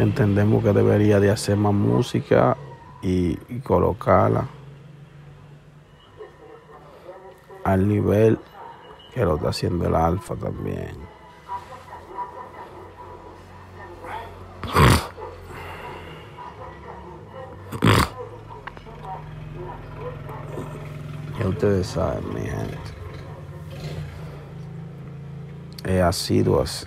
Entendemos que debería de hacer más música y, colocarla al nivel que lo está haciendo el alfa también. Ya ustedes saben, mi gente. Asiduo así.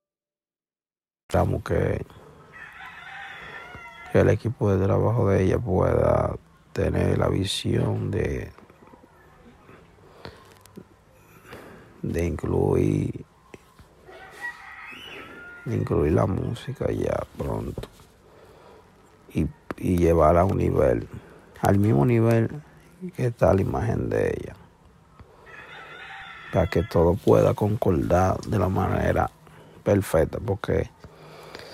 Que, el equipo de trabajo de ella pueda tener la visión de, de incluir incluir la música ya pronto y, y llevarla a un nivel, al mismo nivel que está la imagen de ella, para que todo pueda concordar de la manera perfecta, porque